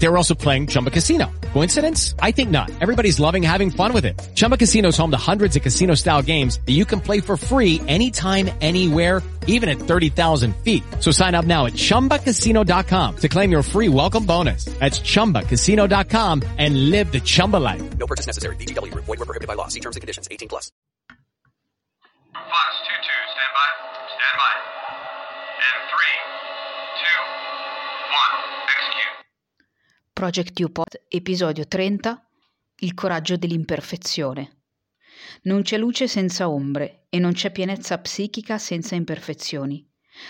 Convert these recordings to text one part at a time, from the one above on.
They were also playing Chumba Casino. Coincidence? I think not. Everybody's loving having fun with it. Chumba Casino is home to hundreds of casino-style games that you can play for free anytime, anywhere, even at 30,000 feet. So sign up now at ChumbaCasino.com to claim your free welcome bonus. That's ChumbaCasino.com and live the Chumba life. No purchase necessary. VGW Group. Void were prohibited by law. See terms and conditions. 18 plus. Fox 2-2, stand by. Stand by. And 3, 2, 1, execute. Project UPod, episodio 30 Il coraggio dell'imperfezione. Non c'è luce senza ombre e non c'è pienezza psichica senza imperfezioni.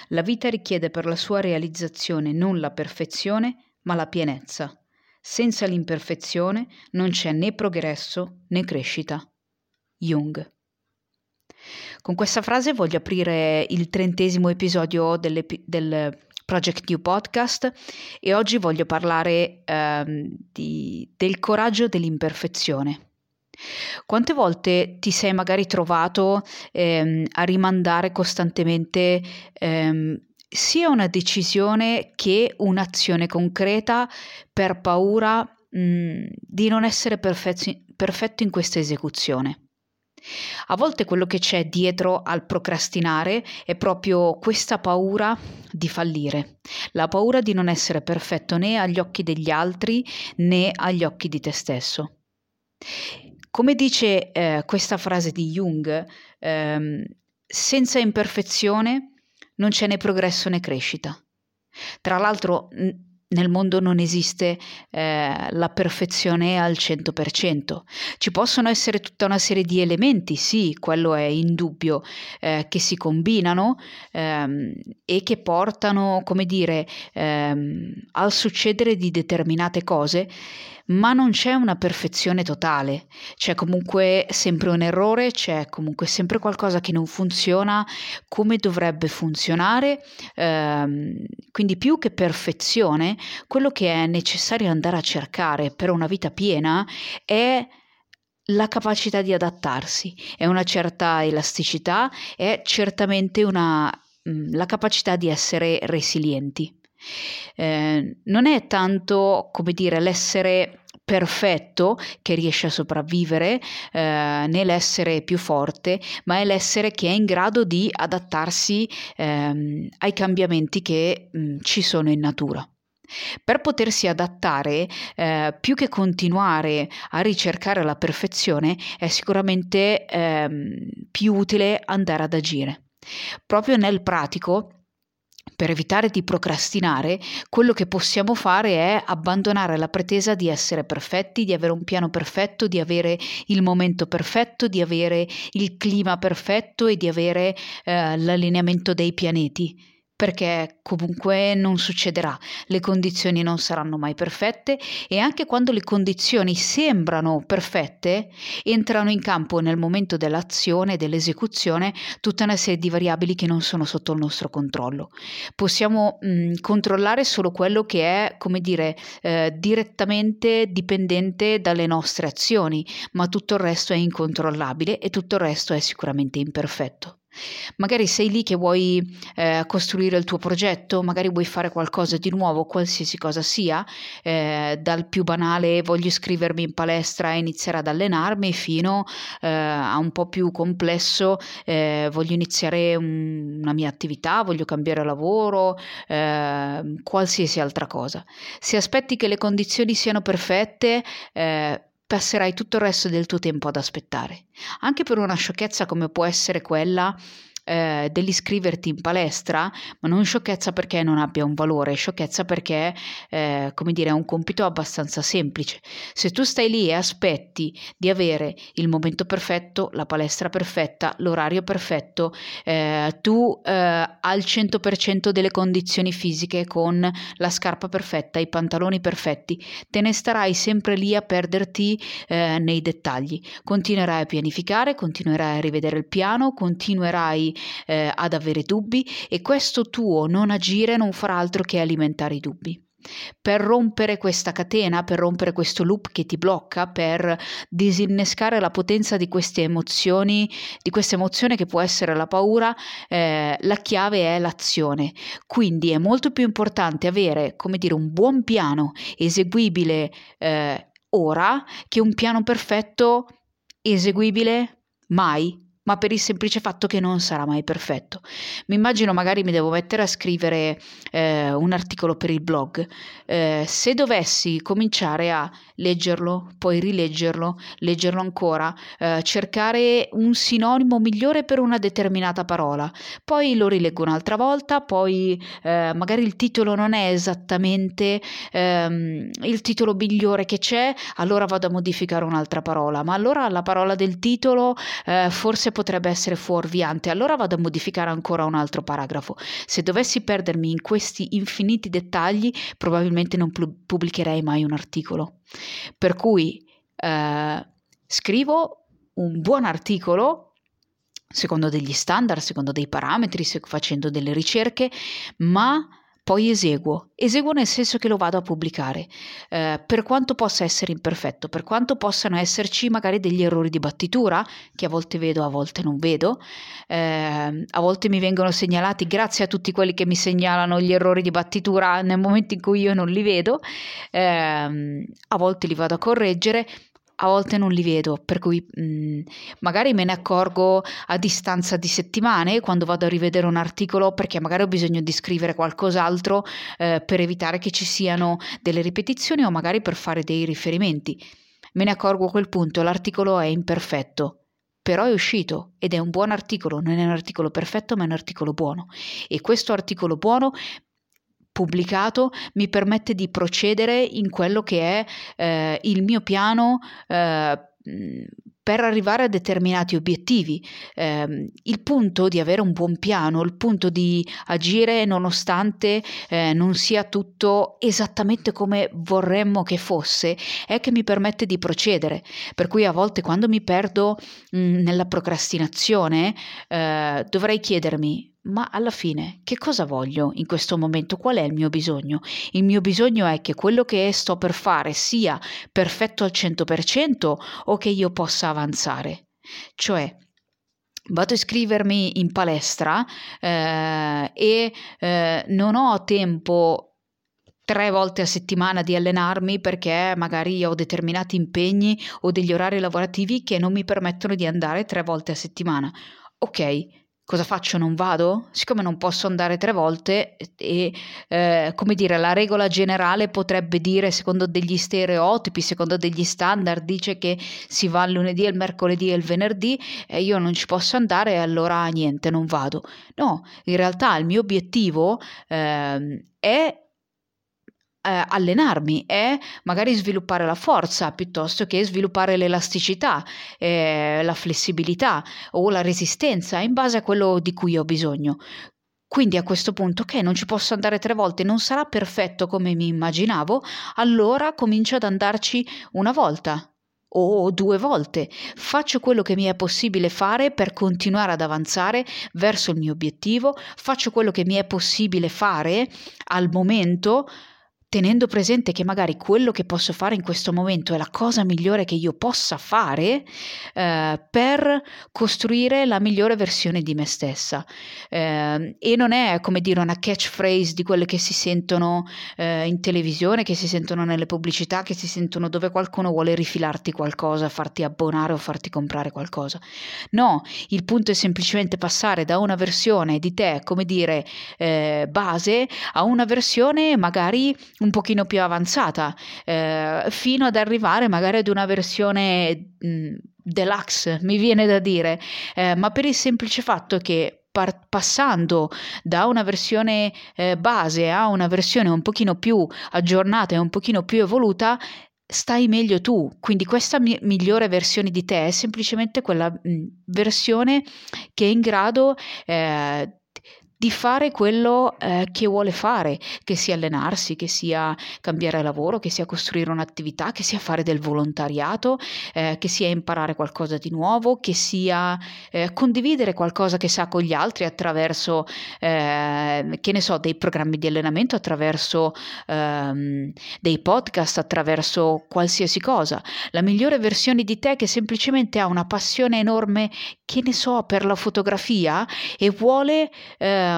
La vita richiede per la sua realizzazione non la perfezione, ma la pienezza. Senza l'imperfezione non c'è né progresso né crescita. Jung. Con questa frase voglio aprire il trentesimo episodio del Project New Podcast e oggi voglio parlare ehm, di, del coraggio dell'imperfezione. Quante volte ti sei magari trovato ehm, a rimandare costantemente ehm, sia una decisione che un'azione concreta per paura mh, di non essere perfezzi- perfetto in questa esecuzione? A volte quello che c'è dietro al procrastinare è proprio questa paura di fallire, la paura di non essere perfetto né agli occhi degli altri né agli occhi di te stesso. Come dice eh, questa frase di Jung, ehm, senza imperfezione non c'è né progresso né crescita. Tra l'altro, nel mondo non esiste eh, la perfezione al 100%. Ci possono essere tutta una serie di elementi, sì, quello è indubbio, eh, che si combinano ehm, e che portano, come dire, ehm, al succedere di determinate cose, ma non c'è una perfezione totale, c'è comunque sempre un errore, c'è comunque sempre qualcosa che non funziona. Come dovrebbe funzionare, ehm, quindi più che perfezione, quello che è necessario andare a cercare per una vita piena è la capacità di adattarsi, è una certa elasticità, è certamente una, mm, la capacità di essere resilienti. Eh, non è tanto, come dire, l'essere perfetto che riesce a sopravvivere eh, nell'essere più forte, ma è l'essere che è in grado di adattarsi ehm, ai cambiamenti che mh, mm, ci sono in natura. Per potersi adattare, eh, più che continuare a ricercare la perfezione, è sicuramente ehm, più utile andare ad agire. Proprio nel pratico per evitare di procrastinare, quello che possiamo fare è abbandonare la pretesa di essere perfetti, di avere un piano perfetto, di avere il momento perfetto, di avere il clima perfetto e di avere eh, l'allineamento dei pianeti perché comunque non succederà, le condizioni non saranno mai perfette e anche quando le condizioni sembrano perfette, entrano in campo nel momento dell'azione, dell'esecuzione, tutta una serie di variabili che non sono sotto il nostro controllo. Possiamo mh, controllare solo quello che è, come dire, eh, direttamente dipendente dalle nostre azioni, ma tutto il resto è incontrollabile e tutto il resto è sicuramente imperfetto. Magari sei lì che vuoi eh, costruire il tuo progetto, magari vuoi fare qualcosa di nuovo, qualsiasi cosa sia, eh, dal più banale voglio iscrivermi in palestra e iniziare ad allenarmi fino eh, a un po' più complesso eh, voglio iniziare un, una mia attività, voglio cambiare lavoro, ehm, qualsiasi altra cosa. Se aspetti che le condizioni siano perfette, eh, passerai tutto il resto del tuo tempo ad aspettare. Anche per una sciocchezza come può essere quella eh, dell'iscriverti in palestra, ma non sciocchezza perché non abbia un valore, sciocchezza perché, eh, come dire, è un compito abbastanza semplice. Se tu stai lì e aspetti di avere il momento perfetto, la palestra perfetta, l'orario perfetto, eh, tu eh, al 100% delle condizioni fisiche con la scarpa perfetta, i pantaloni perfetti, te ne starai sempre lì a perderti eh, nei dettagli. Continuerai a pianificare, continuerai a rivedere il piano, continuerai eh, ad avere dubbi e questo tuo non agire non farà altro che alimentare i dubbi. per rompere questa catena, per rompere questo loop che ti blocca, per disinnescare la potenza di queste emozioni, di questa emozione che può essere la paura, eh, la chiave è l'azione. Quindi è molto più importante avere, come dire, un buon piano eseguibile eh, ora che un piano perfetto eseguibile mai ma per il semplice fatto che non sarà mai perfetto. Mi immagino magari mi devo mettere a scrivere eh, un articolo per il blog. Eh, se dovessi cominciare a leggerlo, poi rileggerlo, leggerlo ancora, eh, cercare un sinonimo migliore per una determinata parola, poi lo rileggo un'altra volta, poi eh, magari il titolo non è esattamente ehm, il titolo migliore che c'è, allora vado a modificare un'altra parola, ma allora la parola del titolo eh, forse potrebbe essere fuorviante, allora vado a modificare ancora un altro paragrafo. Se dovessi perdermi in questi infiniti dettagli, probabilmente non pubblicherei mai un articolo. Per cui eh, scrivo un buon articolo secondo degli standard, secondo dei parametri, facendo delle ricerche, ma poi eseguo. Eseguo nel senso che lo vado a pubblicare, eh, per quanto possa essere imperfetto, per quanto possano esserci magari degli errori di battitura, che a volte vedo, a volte non vedo, eh, a volte mi vengono segnalati grazie a tutti quelli che mi segnalano gli errori di battitura nel momento in cui io non li vedo, eh, a volte li vado a correggere, a volte non li vedo, per cui mh, mm, magari me ne accorgo a distanza di settimane quando vado a rivedere un articolo perché magari ho bisogno di scrivere qualcos'altro eh, per evitare che ci siano delle ripetizioni o magari per fare dei riferimenti. Me ne accorgo a quel punto, l'articolo è imperfetto, però è uscito ed è un buon articolo, non è un articolo perfetto ma è un articolo buono e questo articolo buono pubblicato mi permette di procedere in quello che è eh, il mio piano eh, per arrivare a determinati obiettivi. Eh, il punto di avere un buon piano, il punto di agire nonostante eh, non sia tutto esattamente come vorremmo che fosse, è che mi permette di procedere. Per cui a volte quando mi perdo mh, nella procrastinazione eh, dovrei chiedermi ma alla fine che cosa voglio in questo momento? Qual è il mio bisogno? Il mio bisogno è che quello che sto per fare sia perfetto al 100% o che io possa avanzare. Cioè, vado a iscrivermi in palestra eh, e eh, non ho tempo tre volte a settimana di allenarmi perché magari ho determinati impegni o degli orari lavorativi che non mi permettono di andare tre volte a settimana. Ok, cosa faccio? Non vado? Siccome non posso andare tre volte e, eh, come dire, la regola generale potrebbe dire, secondo degli stereotipi, secondo degli standard, dice che si va il lunedì, il mercoledì e il venerdì e io non ci posso andare e allora niente, non vado. No, in realtà il mio obiettivo eh, è eh, allenarmi è magari sviluppare la forza piuttosto che sviluppare l'elasticità, eh, la flessibilità o la resistenza in base a quello di cui ho bisogno. Quindi a questo punto, ok, non ci posso andare tre volte, non sarà perfetto come mi immaginavo, allora comincio ad andarci una volta, o due volte. Faccio quello che mi è possibile fare per continuare ad avanzare verso il mio obiettivo, faccio quello che mi è possibile fare al momento tenendo presente che magari quello che posso fare in questo momento è la cosa migliore che io possa fare eh, per costruire la migliore versione di me stessa. Eh, e non è come dire una catchphrase di quelle che si sentono eh, in televisione, che si sentono nelle pubblicità, che si sentono dove qualcuno vuole rifilarti qualcosa, farti abbonare o farti comprare qualcosa. No, il punto è semplicemente passare da una versione di te, come dire, eh, base, a una versione magari un pochino più avanzata, eh, fino ad arrivare magari ad una versione mh, deluxe, mi viene da dire, eh, ma per il semplice fatto che par- passando da una versione eh, base a una versione un pochino più aggiornata e un pochino più evoluta, stai meglio tu. Quindi questa mi- migliore versione di te è semplicemente quella mh, versione che è in grado eh, di fare quello eh, che vuole fare, che sia allenarsi, che sia cambiare lavoro, che sia costruire un'attività, che sia fare del volontariato, eh, che sia imparare qualcosa di nuovo, che sia eh, condividere qualcosa che sa con gli altri attraverso, eh, che ne so, dei programmi di allenamento, attraverso ehm, dei podcast, attraverso qualsiasi cosa. La migliore versione di te che semplicemente ha una passione enorme, che ne so, per la fotografia e vuole,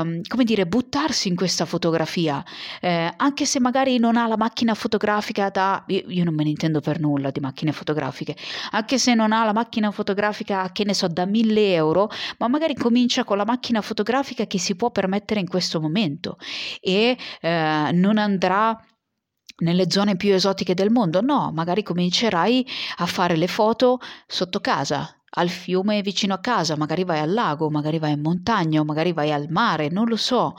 ehm, come dire, buttarsi in questa fotografia, eh, anche se magari non ha la macchina fotografica da... Io, io non me ne intendo per nulla di macchine fotografiche, anche se non ha la macchina fotografica, che ne so, da 1000 euro, ma magari comincia con la macchina fotografica che si può permettere in questo momento e eh, non andrà nelle zone più esotiche del mondo, no, magari comincerai a fare le foto sotto casa, al fiume vicino a casa, magari vai al lago, magari vai in montagna magari vai al mare, non lo so.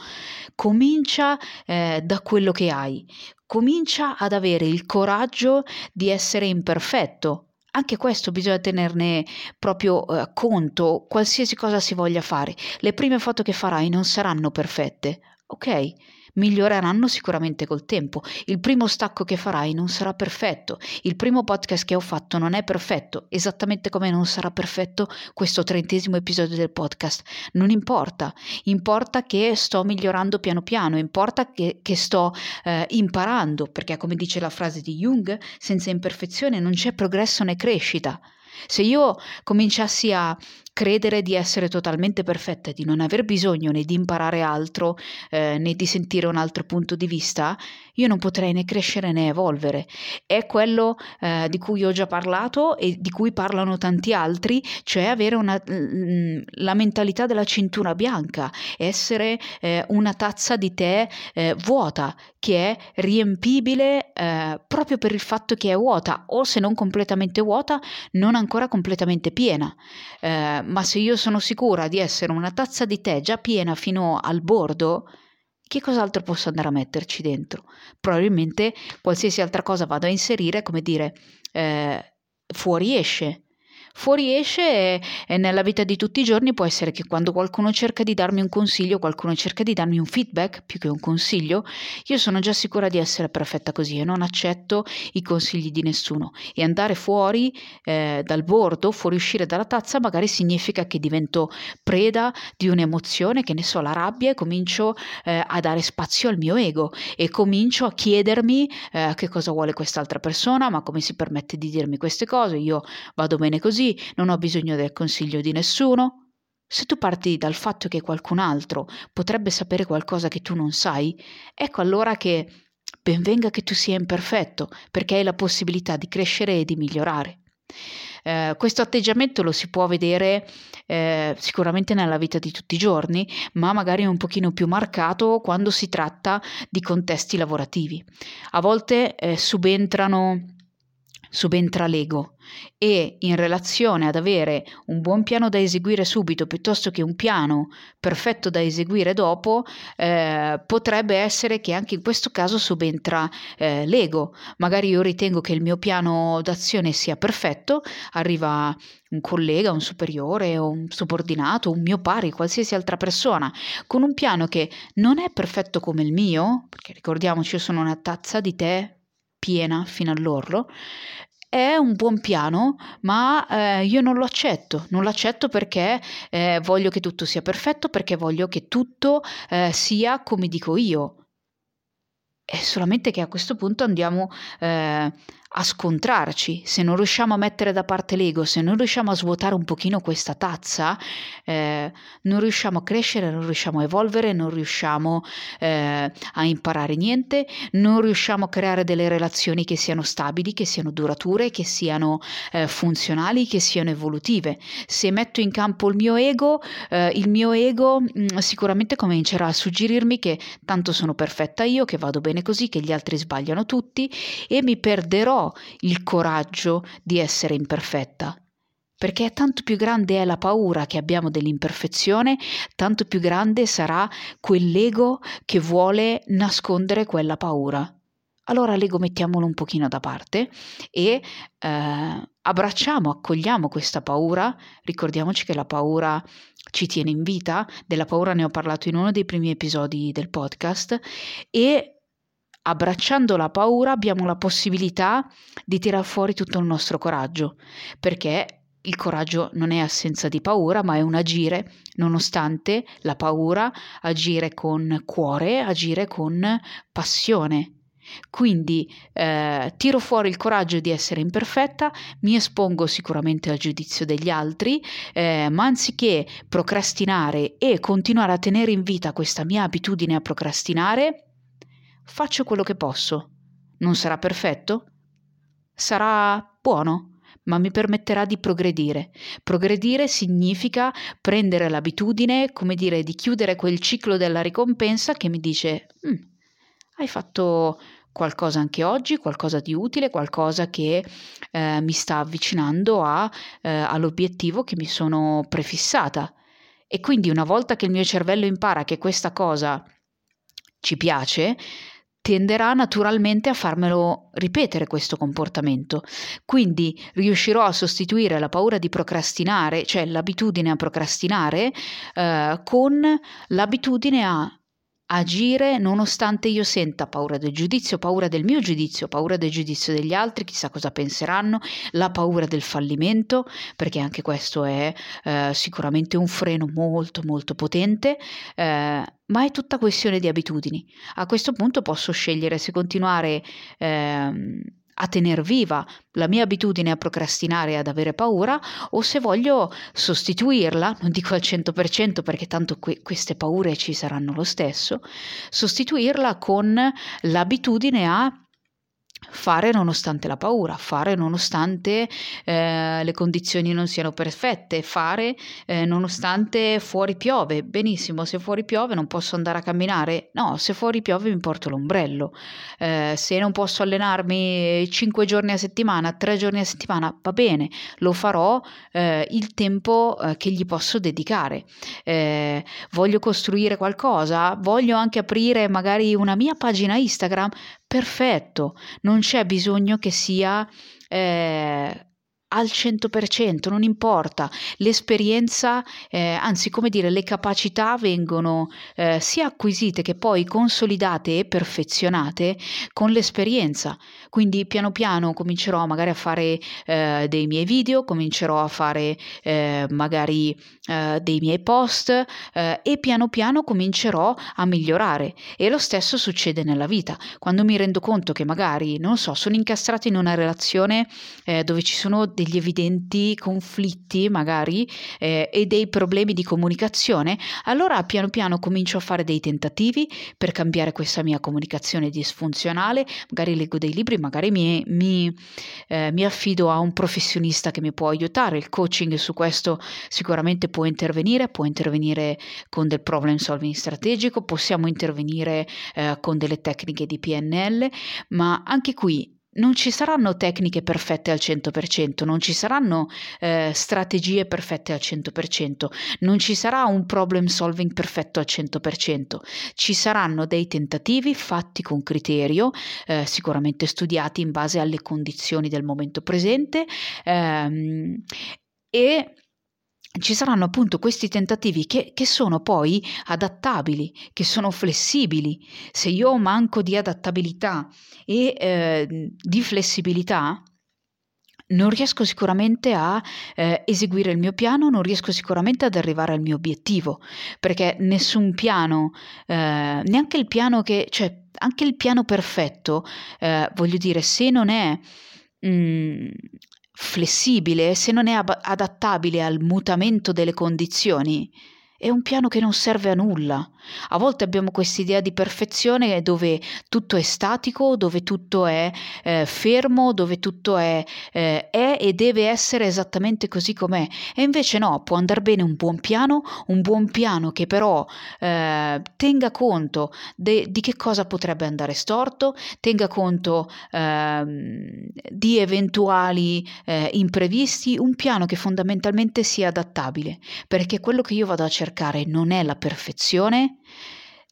Comincia eh, da quello che hai, comincia ad avere il coraggio di essere imperfetto. Anche questo bisogna tenerne proprio eh, conto, qualsiasi cosa si voglia fare. Le prime foto che farai non saranno perfette, ok? Miglioreranno sicuramente col tempo. Il primo stacco che farai non sarà perfetto, il primo podcast che ho fatto non è perfetto, esattamente come non sarà perfetto questo trentesimo episodio del podcast. Non importa, importa che sto migliorando piano piano, importa che, che sto eh, imparando, perché come dice la frase di Jung, senza imperfezione non c'è progresso né crescita. Se io cominciassi a credere di essere totalmente perfetta di non aver bisogno né di imparare altro eh, né di sentire un altro punto di vista, io non potrei né crescere né evolvere. È quello eh, di cui ho già parlato e di cui parlano tanti altri, cioè avere una, mm, la mentalità della cintura bianca, essere eh, una tazza di tè eh, vuota che è riempibile eh, proprio per il fatto che è vuota o se non completamente vuota, non ancora completamente piena. Eh, ma se io sono sicura di essere una tazza di tè già piena fino al bordo, che cos'altro posso andare a metterci dentro? Probabilmente qualsiasi altra cosa vado a inserire, come dire, eh, fuoriesce. Fuoriesce nella vita di tutti i giorni può essere che quando qualcuno cerca di darmi un consiglio, qualcuno cerca di darmi un feedback più che un consiglio, io sono già sicura di essere perfetta così e non accetto i consigli di nessuno. E andare fuori eh, dal bordo, fuoriuscire dalla tazza, magari significa che divento preda di un'emozione, che ne so, la rabbia, e comincio eh, a dare spazio al mio ego e comincio a chiedermi eh, che cosa vuole quest'altra persona, ma come si permette di dirmi queste cose, io vado bene così così, non ho bisogno del consiglio di nessuno. Se tu parti dal fatto che qualcun altro potrebbe sapere qualcosa che tu non sai, ecco allora che benvenga che tu sia imperfetto, perché hai la possibilità di crescere e di migliorare. Eh, questo atteggiamento lo si può vedere eh, sicuramente nella vita di tutti i giorni, ma magari un pochino più marcato quando si tratta di contesti lavorativi. A volte eh, subentrano subentra l'ego e in relazione ad avere un buon piano da eseguire subito piuttosto che un piano perfetto da eseguire dopo, eh, potrebbe essere che anche in questo caso subentra eh, l'ego. Magari io ritengo che il mio piano d'azione sia perfetto, arriva un collega, un superiore, un subordinato, un mio pari, qualsiasi altra persona, con un piano che non è perfetto come il mio, perché ricordiamoci io sono una tazza di tè piena fino all'orlo, è un buon piano, ma eh, io non lo accetto, non lo accetto perché eh, voglio che tutto sia perfetto, perché voglio che tutto eh, sia come dico io. È solamente che a questo punto andiamo eh, a scontrarci, se non riusciamo a mettere da parte l'ego, se non riusciamo a svuotare un pochino questa tazza, eh, non riusciamo a crescere, non riusciamo a evolvere, non riusciamo eh, a imparare niente, non riusciamo a creare delle relazioni che siano stabili, che siano durature, che siano eh, funzionali, che siano evolutive. Se metto in campo il mio ego, eh, il mio ego mh, mm, sicuramente comincerà a suggerirmi che tanto sono perfetta io, che vado bene così, che gli altri sbagliano tutti e mi perderò il coraggio di essere imperfetta. Perché tanto più grande è la paura che abbiamo dell'imperfezione, tanto più grande sarà quell'ego che vuole nascondere quella paura. Allora l'ego mettiamolo un pochino da parte e eh, abbracciamo, accogliamo questa paura, ricordiamoci che la paura ci tiene in vita, della paura ne ho parlato in uno dei primi episodi del podcast e abbracciando la paura abbiamo la possibilità di tirar fuori tutto il nostro coraggio, perché il coraggio non è assenza di paura, ma è un agire nonostante la paura, agire con cuore, agire con passione. Quindi eh, tiro fuori il coraggio di essere imperfetta, mi espongo sicuramente al giudizio degli altri, eh, ma anziché procrastinare e continuare a tenere in vita questa mia abitudine a procrastinare, faccio quello che posso. Non sarà perfetto? Sarà buono, ma mi permetterà di progredire. Progredire significa prendere l'abitudine, come dire, di chiudere quel ciclo della ricompensa che mi dice, mm, hai fatto qualcosa anche oggi, qualcosa di utile, qualcosa che eh, mi sta avvicinando a, eh, all'obiettivo che mi sono prefissata. E quindi una volta che il mio cervello impara che questa cosa ci piace, tenderà naturalmente a farmelo ripetere questo comportamento. Quindi riuscirò a sostituire la paura di procrastinare, cioè l'abitudine a procrastinare, eh, con l'abitudine a agire nonostante io senta paura del giudizio, paura del mio giudizio, paura del giudizio degli altri, chissà cosa penseranno, la paura del fallimento, perché anche questo è eh, sicuramente un freno molto molto potente, eh, ma è tutta questione di abitudini. A questo punto posso scegliere se continuare eh, a tener viva la mia abitudine a procrastinare e ad avere paura o se voglio sostituirla, non dico al 100% perché tanto que- queste paure ci saranno lo stesso, sostituirla con l'abitudine a fare nonostante la paura, fare nonostante eh, le condizioni non siano perfette, fare eh, nonostante fuori piove. Benissimo, se fuori piove non posso andare a camminare? No, se fuori piove mi porto l'ombrello. Eh, se non posso allenarmi 5 giorni a settimana, 3 giorni a settimana, va bene, lo farò eh, il tempo eh, che gli posso dedicare. Eh, voglio costruire qualcosa? Voglio anche aprire magari una mia pagina Instagram? Perfetto, non c'è bisogno che sia eh, al 100%, non importa, l'esperienza, eh, anzi come dire, le capacità vengono eh, sia acquisite che poi consolidate e perfezionate con l'esperienza. Quindi piano piano comincerò magari a fare eh, dei miei video, comincerò a fare eh, magari eh, dei miei post eh, e piano piano comincerò a migliorare. E lo stesso succede nella vita. Quando mi rendo conto che magari, non so, sono incastrato in una relazione dove ci sono dei degli evidenti conflitti magari eh, e dei problemi di comunicazione, allora piano piano comincio a fare dei tentativi per cambiare questa mia comunicazione disfunzionale, magari leggo dei libri, magari mi, mi, eh, mi affido a un professionista che mi può aiutare, il coaching su questo sicuramente può intervenire, può intervenire con del problem solving strategico, possiamo intervenire eh, con delle tecniche di PNL, ma anche qui non ci saranno tecniche perfette al 100%, non ci saranno eh, strategie perfette al 100%, non ci sarà un problem solving perfetto al 100%, ci saranno dei tentativi fatti con criterio, eh, sicuramente studiati in base alle condizioni del momento presente ehm, e ci saranno appunto questi tentativi che, che, sono poi adattabili, che sono flessibili. Se io manco di adattabilità e eh, di flessibilità, non riesco sicuramente a eh, eseguire il mio piano, non riesco sicuramente ad arrivare al mio obiettivo, perché nessun piano, eh, neanche il piano che, cioè anche il piano perfetto, eh, voglio dire, se non è mm, flessibile, se non è ab- adattabile al mutamento delle condizioni, è un piano che non serve a nulla. A volte abbiamo questa idea di perfezione dove tutto è statico, dove tutto è eh, fermo, dove tutto è, eh, è, e deve essere esattamente così com'è. E invece no, può andare bene un buon piano, un buon piano che però eh, tenga conto de, di che cosa potrebbe andare storto, tenga conto ehm, di eventuali eh, imprevisti, un piano che fondamentalmente sia adattabile, perché quello che io vado a cercare non è la perfezione,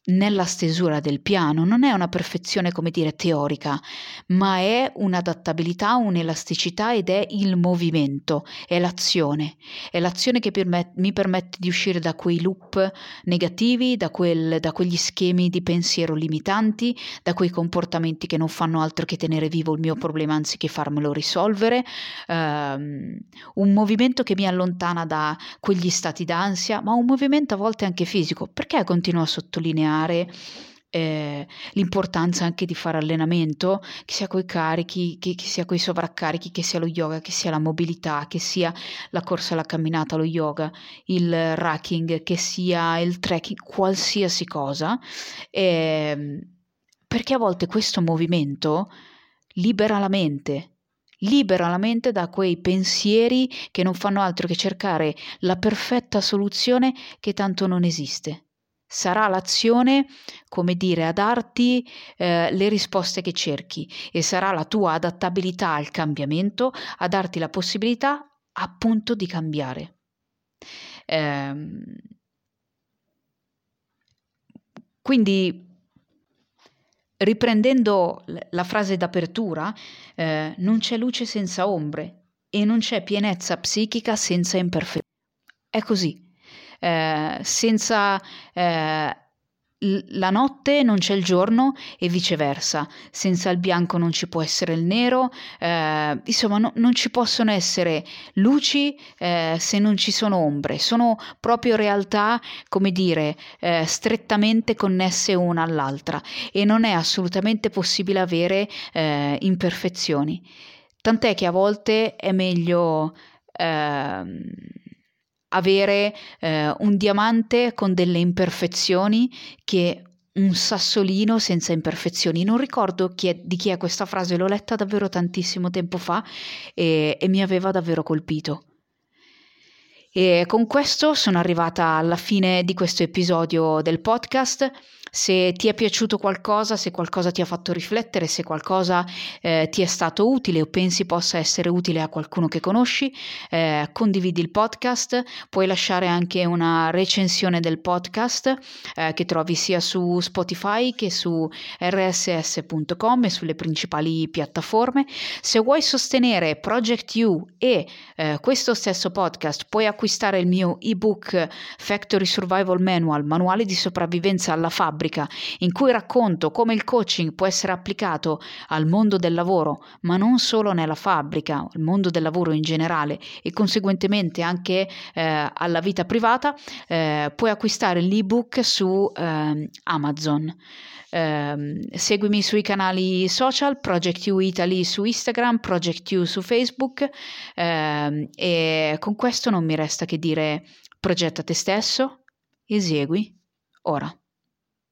nella stesura del piano, non è una perfezione come dire teorica, ma è un'adattabilità, un'elasticità ed è il movimento, è l'azione, è l'azione che permet- mi permette di uscire da quei loop negativi, da, quel, da quegli schemi di pensiero limitanti, da quei comportamenti che non fanno altro che tenere vivo il mio problema anziché farmelo risolvere, um, un movimento che mi allontana da quegli stati d'ansia, ma un movimento a volte anche fisico. Perché continuo a sottolineare? Sottolineare eh, l'importanza anche di fare allenamento, che sia i carichi, che, che sia i sovraccarichi, che sia lo yoga, che sia la mobilità, che sia la corsa, la camminata, lo yoga, il racking, che sia il trekking, qualsiasi cosa, eh, perché a volte questo movimento libera la mente, libera la mente da quei pensieri che non fanno altro che cercare la perfetta soluzione che tanto non esiste sarà l'azione, come dire, a darti eh, le risposte che cerchi e sarà la tua adattabilità al cambiamento a darti la possibilità appunto di cambiare. Eh, quindi riprendendo la frase d'apertura, eh, non c'è luce senza ombre e non c'è pienezza psichica senza imperfezione. È così. Eh, senza eh, la notte non c'è il giorno e viceversa, senza il bianco non ci può essere il nero, eh, insomma no, non ci possono essere luci eh, se non ci sono ombre, sono proprio realtà, come dire, eh, strettamente connesse una all'altra. E non è assolutamente possibile avere eh, imperfezioni. Tant'è che a volte è meglio ehm, avere eh, un diamante con delle imperfezioni che un sassolino senza imperfezioni. Non ricordo chi è, di chi è questa frase, l'ho letta davvero tantissimo tempo fa e, e mi aveva davvero colpito. E con questo sono arrivata alla fine di questo episodio del podcast. Se ti è piaciuto qualcosa, se qualcosa ti ha fatto riflettere, se qualcosa eh, ti è stato utile o pensi possa essere utile a qualcuno che conosci, eh, condividi il podcast. Puoi lasciare anche una recensione del podcast eh, che trovi sia su Spotify che su rss.com e sulle principali piattaforme. Se vuoi sostenere Project U e eh, questo stesso podcast, puoi acquistare il mio ebook Factory Survival Manual, manuale di sopravvivenza alla fabbrica fabbrica, in cui racconto come il coaching può essere applicato al mondo del lavoro, ma non solo nella fabbrica, al mondo del lavoro in generale e conseguentemente anche eh, alla vita privata, eh, puoi acquistare l'ebook su eh, Amazon. Uh, seguimi sui canali social, Project U Italy su Instagram, Project U su Facebook uh, e con questo non mi resta che dire progetta te stesso, esegui ora.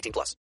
18 plus.